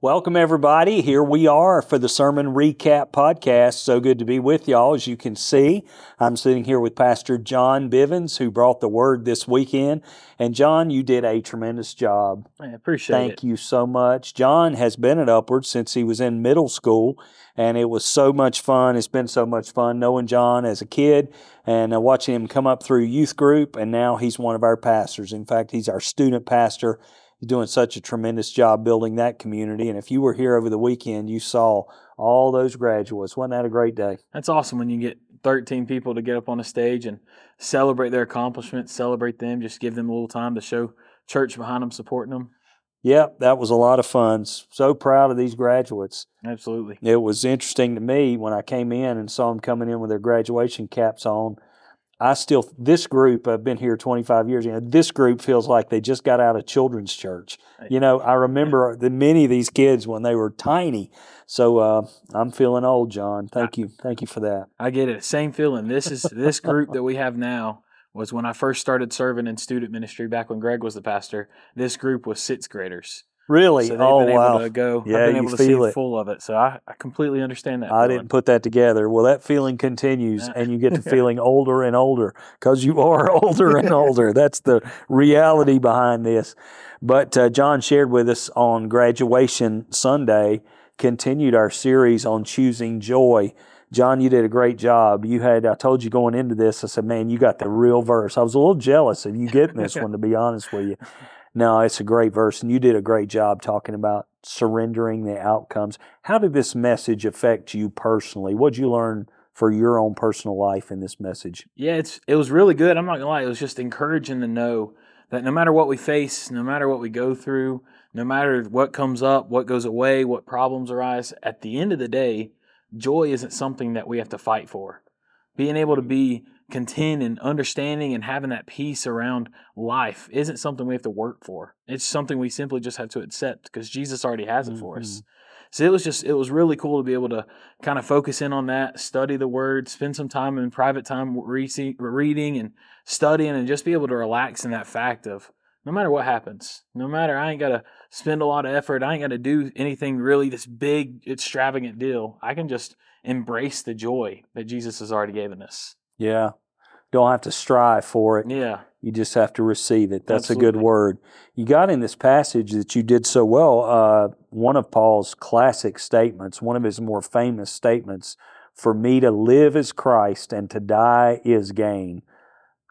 Welcome, everybody. Here we are for the Sermon Recap Podcast. So good to be with y'all. As you can see, I'm sitting here with Pastor John Bivens, who brought the word this weekend. And John, you did a tremendous job. I appreciate Thank it. Thank you so much. John has been at Upward since he was in middle school, and it was so much fun. It's been so much fun knowing John as a kid and uh, watching him come up through youth group, and now he's one of our pastors. In fact, he's our student pastor. He's doing such a tremendous job building that community. And if you were here over the weekend, you saw all those graduates. Wasn't that a great day? That's awesome when you get 13 people to get up on a stage and celebrate their accomplishments, celebrate them, just give them a little time to show church behind them, supporting them. Yep, that was a lot of fun. So proud of these graduates. Absolutely. It was interesting to me when I came in and saw them coming in with their graduation caps on. I still, this group, I've been here 25 years, you know, this group feels like they just got out of children's church. You know, I remember the many of these kids when they were tiny. So uh, I'm feeling old, John. Thank you. Thank you for that. I get it. Same feeling. This is this group that we have now was when I first started serving in student ministry back when Greg was the pastor. This group was sixth graders. Really? So they've oh, been wow. able to go. Yeah, I've been you able to see feel it. full of it. So I, I completely understand that. I feeling. didn't put that together. Well, that feeling continues, Yeah. and you get to feeling older and older because you are older and older. That's the reality behind this. But uh, John shared with us on graduation Sunday, continued our series on choosing joy. John, you did a great job. You had, I told you going into this, I said, man, you got the real verse. I was a little jealous of you getting this one, to be honest with you. No, it's a great verse, and you did a great job talking about surrendering the outcomes. How did this message affect you personally? What did you learn for your own personal life in this message? Yeah, it's it was really good. I'm not gonna lie, it was just encouraging to know that no matter what we face, no matter what we go through, no matter what comes up, what goes away, what problems arise, at the end of the day, joy isn't something that we have to fight for. Being able to be content and understanding and having that peace around life isn't something we have to work for. It's something we simply just have to accept because Jesus already has it for us. Mm-hmm. So it was just it was really cool to be able to kind of focus in on that, study the word, spend some time in private time re- reading and studying, and just be able to relax in that fact of no matter what happens, no matter I ain't got to spend a lot of effort, I ain't got to do anything really this big extravagant deal. I can just embrace the joy that Jesus has already given us. Yeah. Don't have to strive for it. Yeah, You just have to receive it. That's a good word. You got in this passage that you did so well, uh, one of Paul's classic statements, one of his more famous statements for me to live is Christ and to die is gain.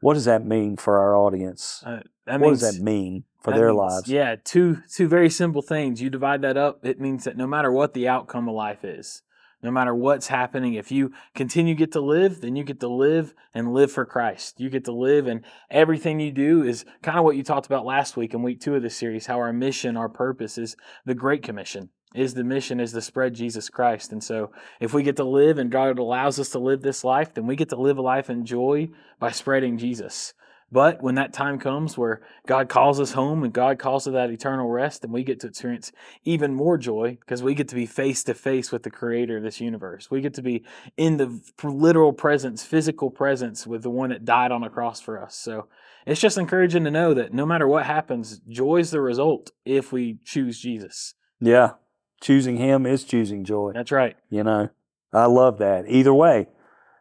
What does that mean for our audience? uh, what means does that mean for That their means- lives? Yeah, two two very simple things. You divide that up, it means that no matter what the outcome of life is, no matter what's happening, if you continue get to live, then you get to live and live for Christ. You get to live and everything you do is kind of what you talked about last week in week 2 of this series, how our mission, our purpose is the great commission. Is the mission is to spread Jesus Christ. And so if we get to live and God allows us to live this life, then we get to live a life in joy by spreading Jesus. But when that time comes where God calls us home and God calls to that eternal rest, and we get to experience even more joy because we get to be face to face with the creator of this universe. We get to be in the literal presence, physical presence with the one that died on a cross for us. So it's just encouraging to know that no matter what happens, joy is the result if we choose Jesus. Yeah. Choosing Him is choosing joy. That's right. You know, I love that. Either way.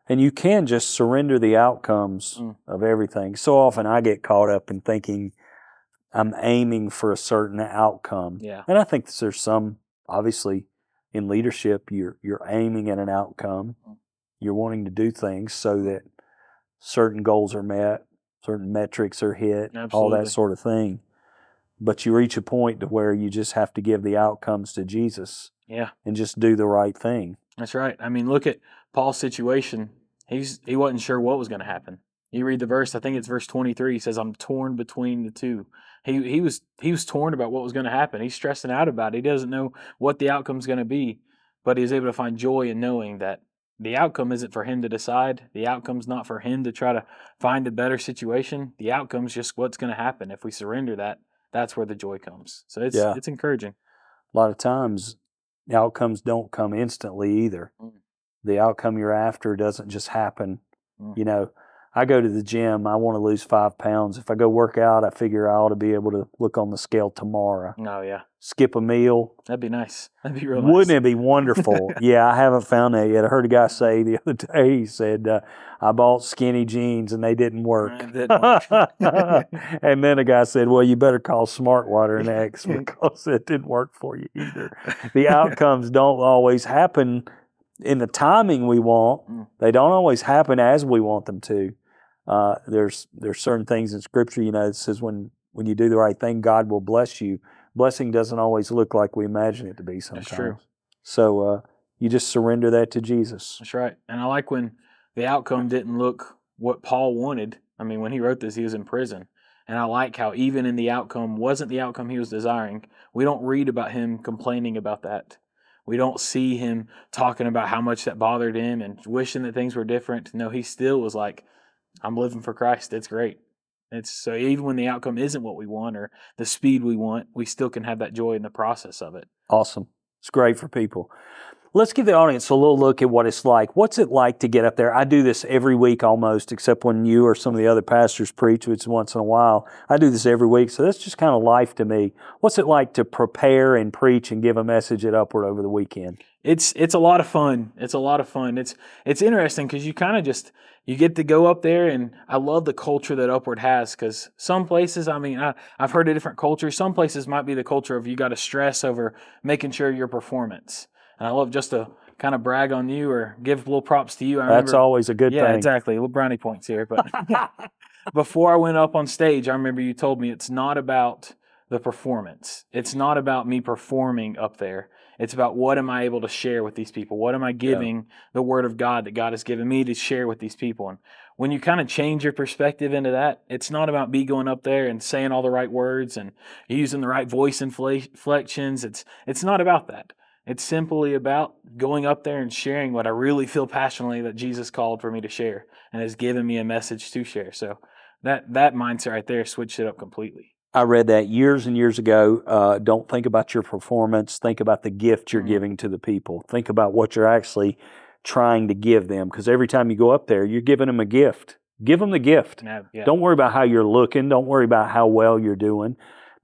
And you can just surrender the outcomes Mm. of everything. So often I get caught up in thinking I'm aiming for a certain outcome. Yeah. And I think there's some, obviously, in leadership, you're, you're aiming at an outcome. Mm. You're wanting to do things so that certain goals are met, certain metrics are hit, all that sort of thing. But you reach a point to where you just have to give the outcomes to Jesus Yeah. and just do the right thing. That's right. I mean, look at Paul's situation. He's he wasn't sure what was going to happen. You read the verse. I think it's verse twenty three. He says, "I'm torn between the two. He he was he was torn about what was going to happen. He's stressing out about it. He doesn't know what the outcome's going to be, but he's able to find joy in knowing that the outcome isn't for him to decide. The outcome's not for him to try to find a better situation. The outcome's just what's going to happen. If we surrender that, that's where the joy comes. So it's Yeah. it's encouraging. A lot of times, outcomes don't come instantly either. Mm. The outcome you're after doesn't just happen. Mm. You know, I go to the gym. I want to lose five pounds. If I go work out, I figure I ought to be able to look on the scale tomorrow. Oh yeah, Skip a meal. that'd be nice. That'd be real. Wouldn't it be wonderful? yeah, I haven't found that yet. I heard a guy say the other day. He said, uh, "I bought skinny jeans and they didn't work." Didn't work. and then a guy said, "Well, you better call Smart Water and X because it didn't work for you either." The outcomes don't always happen in the timing we want. Mm. They don't always happen as we want them to. Uh, there's there's certain things in Scripture, you know, it says when when you do the right thing, God will bless you. Blessing doesn't always look like we imagine it to be sometimes. true. So uh, you just surrender that to Jesus. That's right. And I like when the outcome didn't look what Paul wanted. I mean, when he wrote this, he was in prison. And I like how even in the outcome wasn't the outcome he was desiring. We don't read about him complaining about that. We don't see him talking about how much that bothered him and wishing that things were different. No, he still was like, I'm living for Christ. It's great. It's so even when the outcome isn't what we want or the speed we want, we still can have that joy in the process of it. Awesome. It's great for people. Let's give the audience a little look at what it's like. What's it like to get up there? I do this every week almost, except when you or some of the other pastors preach, which is once in a while. I do this every week, so that's just kind of life to me. What's it like to prepare and preach and give a message at Upward over the weekend? it's it's a lot of fun. It's a lot of fun. It's it's interesting because you kind of just you get to go up there, and I love the culture that Upward has. Because some places, I mean, I, I've heard of different cultures. Some places might be the culture of you got to stress over making sure your performance. And I love just to kind of brag on you or give little props to you. I That's remember, always a good yeah, thing. exactly. Little brownie points here, but before I went up on stage, I remember you told me it's not about the performance. It's not about me performing up there. It's about what am I able to share with these people? What am I giving the word of God that God has given me to share with these people? And when you kind of change your perspective into that, it's not about me going up there and saying all the right words and using the right voice inflections. It's it's not about that. It's simply about going up there and sharing what I really feel passionately that Jesus called for me to share and has given me a message to share. So that that mindset right there switched it up completely. I read that years and years ago. Uh, don't think about your performance. Think about the gift you're Mhm. giving to the people. Think about what you're actually trying to give them. Because every time you go up there, you're giving them a gift. Give them the gift. Yeah, yeah. Don't worry about how you're looking. Don't worry about how well you're doing.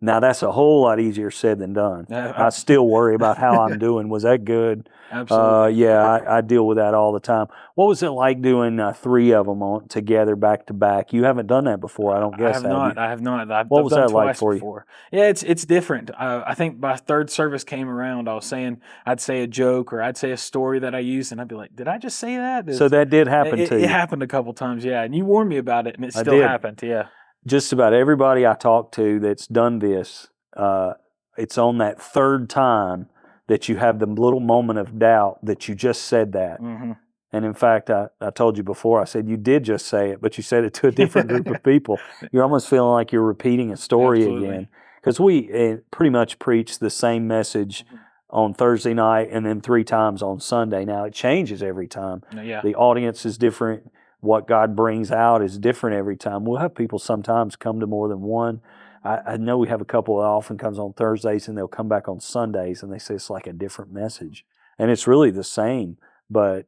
Now that's a whole lot easier said than done. Uh, I still worry about how I'm doing. Was that good? absolutely. Uh, yeah, I, I deal with that all the time. What was it like doing uh, three of them on together back to back? You haven't done that before, I don't I guess. have have not. you? I have not. I've, What I've was done that like twice for you? before. Yeah, it's it's different. Uh, I think by third service came around, I was saying I'd say a joke or I'd say a story that I used, and I'd be like, "Did I just say that?" So that did happen it, to it you. It happened a couple times, yeah. And you warned me about it, and it still happened. Yeah, Just about everybody I talk to that's done this, uh, it's on that third time that you have the little moment of doubt that you just said that. hmm And in fact, I, I told you before, I said you did just say it, but you said it to a different group of people. You're almost feeling like you're repeating a story Absolutely. again. Because we uh, pretty much preach the same message Mhm. on Thursday night and then three times on Sunday. Now, it changes every time. yeah, The audience is different. What God brings out is different every time. We'll have people sometimes come to more than one. I, I know we have a couple that often comes on Thursdays and they'll come back on Sundays and they say it's like a different message. And it's really the same, but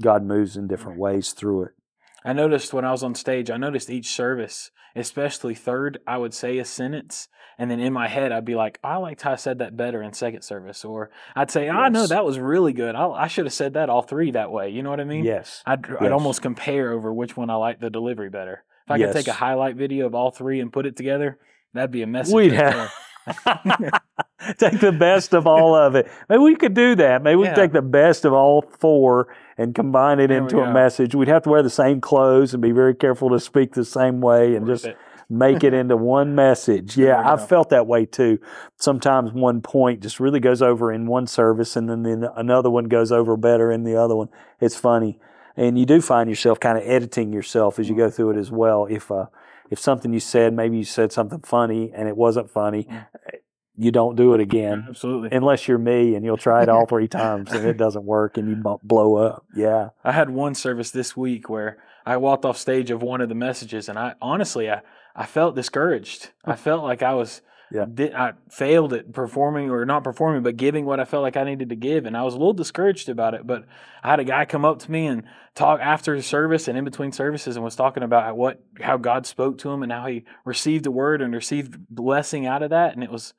God moves in different ways through it. I noticed when I was on stage, I noticed each service, especially third, I would say a sentence, and then in my head, I'd be like, oh, I liked how I said that better in second service, or I'd say, ah, I know Yes. that was really good. I, I should have said that all three that way. You know what I mean? yes. I'd, I'd almost compare over which one I like the delivery better. If I could take a highlight video of all three and put it together, that'd be a message. We'd right have. take the best of all of it. Maybe we could do that. Maybe we could take the best of all four and combine it There into a message. We'd have to wear the same clothes and be very careful to speak the same way and Worth just it. make it into one message. Yeah, I've felt that way too. Sometimes one point just really goes over in one service and then, then another one goes over better in the other one. It's funny. And you do find yourself kind of editing yourself as you go through it as well. If uh, if something you said, maybe you said something funny and it wasn't funny, Mm. You don't do it again Absolutely. unless you're me and you'll try it all three times and it doesn't work and you blow up. Yeah. I had one service this week where I walked off stage of one of the messages, and I honestly, I, I felt discouraged. I felt like I was Yeah. did, I failed at performing or not performing, but giving what I felt like I needed to give, and I was a little discouraged about it. But I had a guy come up to me and talk after the service and in between services, and was talking about what how God spoke to him and how he received a word and received blessing out of that, and it was.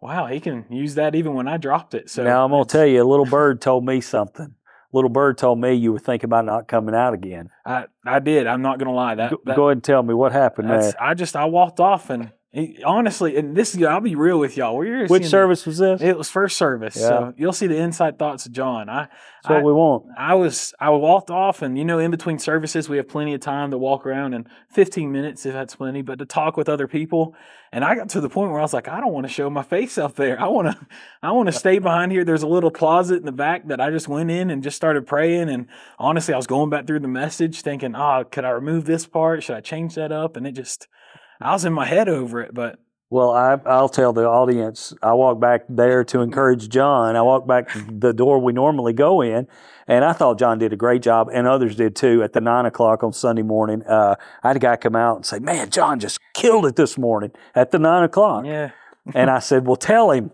Wow, he can use that even when I dropped it. So now I'm gonna tell you, a little bird told me something. Little bird told me you were thinking about not coming out again. I, I did. I'm not gonna lie. That, Go, that go ahead and tell me what happened there. I just I walked off and he, honestly, and this I'll be real with y'all. We're Which service was this? It was first service, Yeah. so you'll see the inside thoughts of John. I That's what we want. I was I walked off, and you know, in between services, we have plenty of time to walk around and 15 minutes if that's plenty, but to talk with other people. And I got to the point where I was like, I don't want to show my face up there. I want to I want to stay behind here. There's a little closet in the back that I just went in and just started praying. And honestly, I was going back through the message, thinking, oh, could I remove this part? Should I change that up? And it just I was in my head over it, but Well, I, I'll tell the audience. I walked back there to encourage John. I walked back the door we normally go in, and I thought John did a great job, and others did too. At the nine o'clock on Sunday morning, uh, I had a guy come out and say, "Man, John just killed it this morning at the nine o'clock." yeah, and I said, "Well, tell him."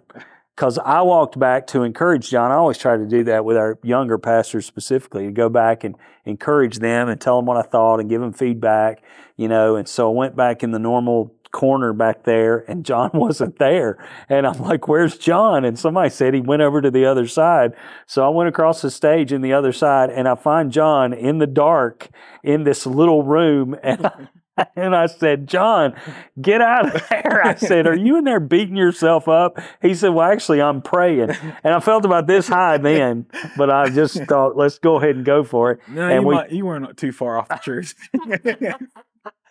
Because I walked back to encourage John. I always try to do that with our younger pastors specifically, to go back and encourage them and tell them what I thought and give them feedback, you know. And so I went back in the normal corner back there, and John wasn't there. And I'm like, "Where's John?" And somebody said he went over to the other side. So I went across the stage in the other side, and I find John in the dark in this little room, and. And I said, John, get out of there. I said, Are you in there beating yourself up? He said, Well, actually, I'm praying. And I felt about this high then, but I just thought, Let's go ahead and go for it. no, And you, we- might, you weren't too far off the truth.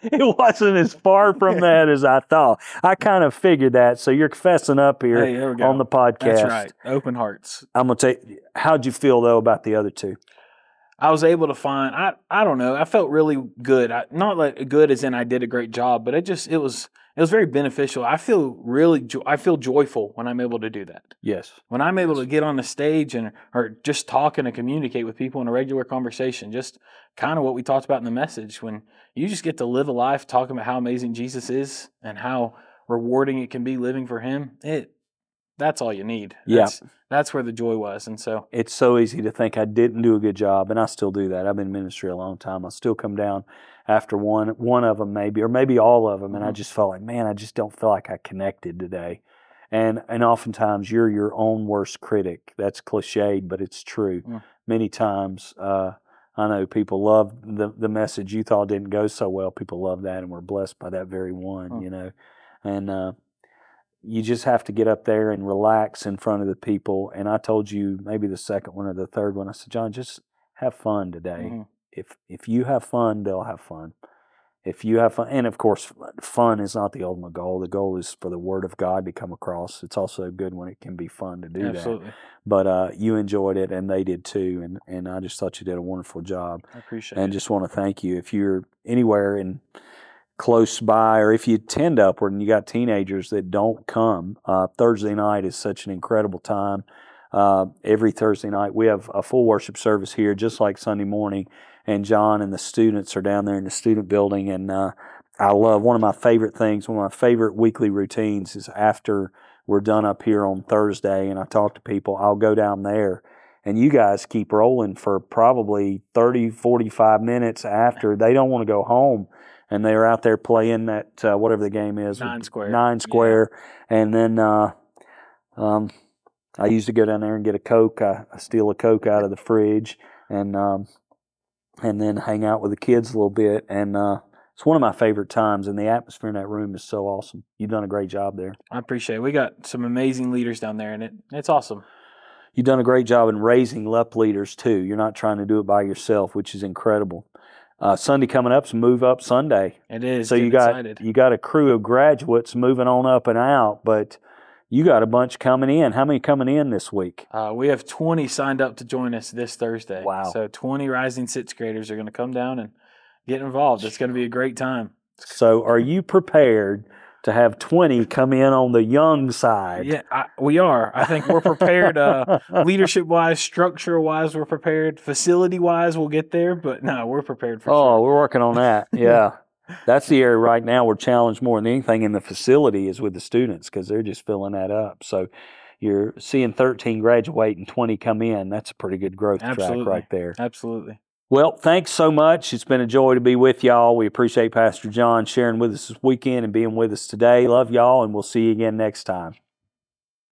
It wasn't as far from that as I thought. I kind of figured that. So you're fessing up here Hey, there we go. on the podcast. That's right. Open hearts. I'm going to tell you, how'd you feel, though, about the other two? I was able to find. I I don't know. I felt really good. I, not like good as in I did a great job, but it just it was it was very beneficial. I feel really jo- I feel joyful when I'm able to do that. Yes. When I'm able to get on the stage and or just talk and communicate with people in a regular conversation, just kind of what we talked about in the message. When you just get to live a life talking about how amazing Jesus is and how rewarding it can be living for Him, it that's all you need. Yeah. That's, that's where the joy was, and so it's so easy to think I didn't do a good job, and I still do that. I've been in ministry a long time. I still come down after one one of them, maybe, or maybe all of them, and I Mhm. just felt like, man, I just don't feel like I connected today. And and oftentimes you're your own worst critic. That's cliched, but it's true. Mm. Many times, uh, I know people love the the message you thought didn't go so well. People love that, and we're blessed by that very one. Mm. You know, and uh, you just have to get up there and relax in front of the people. And I told you maybe the second one or the third one. I said, John, just have fun today. mhm. If if you have fun, they'll have fun. If you have fun, and of course, fun is not the ultimate goal. The goal is for the Word of God to come across. It's also good when it can be fun to do that. But uh, you enjoyed it, and they did too. And and I just thought you did a wonderful job I appreciate and it. just want to thank you. If you're anywhere in close by, or if you tend upward and you got teenagers that don't come, uh, Thursday night is such an incredible time. Uh, every Thursday night we have a full worship service here, just like Sunday morning. And John and the students are down there in the student building, and uh, I love one of my favorite things. One of my favorite weekly routines is after we're done up here on Thursday, and I talk to people. I'll go down there and you guys keep rolling for probably 30 45 minutes after they don't want to go home and they're out there playing that uh, whatever the game is Nine square. nine Yeah. square and then uh, um, i used to go down there and get a coke I, I steal a coke out of the fridge and um, and then hang out with the kids a little bit and uh, it's one of my favorite times and the atmosphere in that room is so awesome you've done a great job there I appreciate it. We got some amazing leaders down there, and it it's awesome. You've done a great job in raising LUP leaders too. You're not trying to do it by yourself, which is incredible. Uh, Sunday coming up, so move up Sunday. It is. So you got excited. you got a crew of graduates moving on up and out, but you got a bunch coming in. How many coming in this week? Uh, we have 20 signed up to join us this Thursday. Wow. So 20 rising sixth graders are going to come down and get involved. It's going to be a great time. So are you prepared to have 20 come in on the young side? Yeah, I, we are. I think we're prepared. Uh, leadership wise, structure wise, we're prepared. Facility wise, we'll get there. But no, we're prepared for Oh, sure. we're working on that. Yeah. That's the area right now we're challenged more than anything in the facility is with the students because they're just filling that up. So you're seeing 13 graduate and 20 come in. That's a pretty good growth Absolutely. track right there. Absolutely. Well, thanks so much. It's been a joy to be with y'all. We appreciate Pastor John sharing with us this weekend and being with us today. Love y'all, and we'll see you again next time.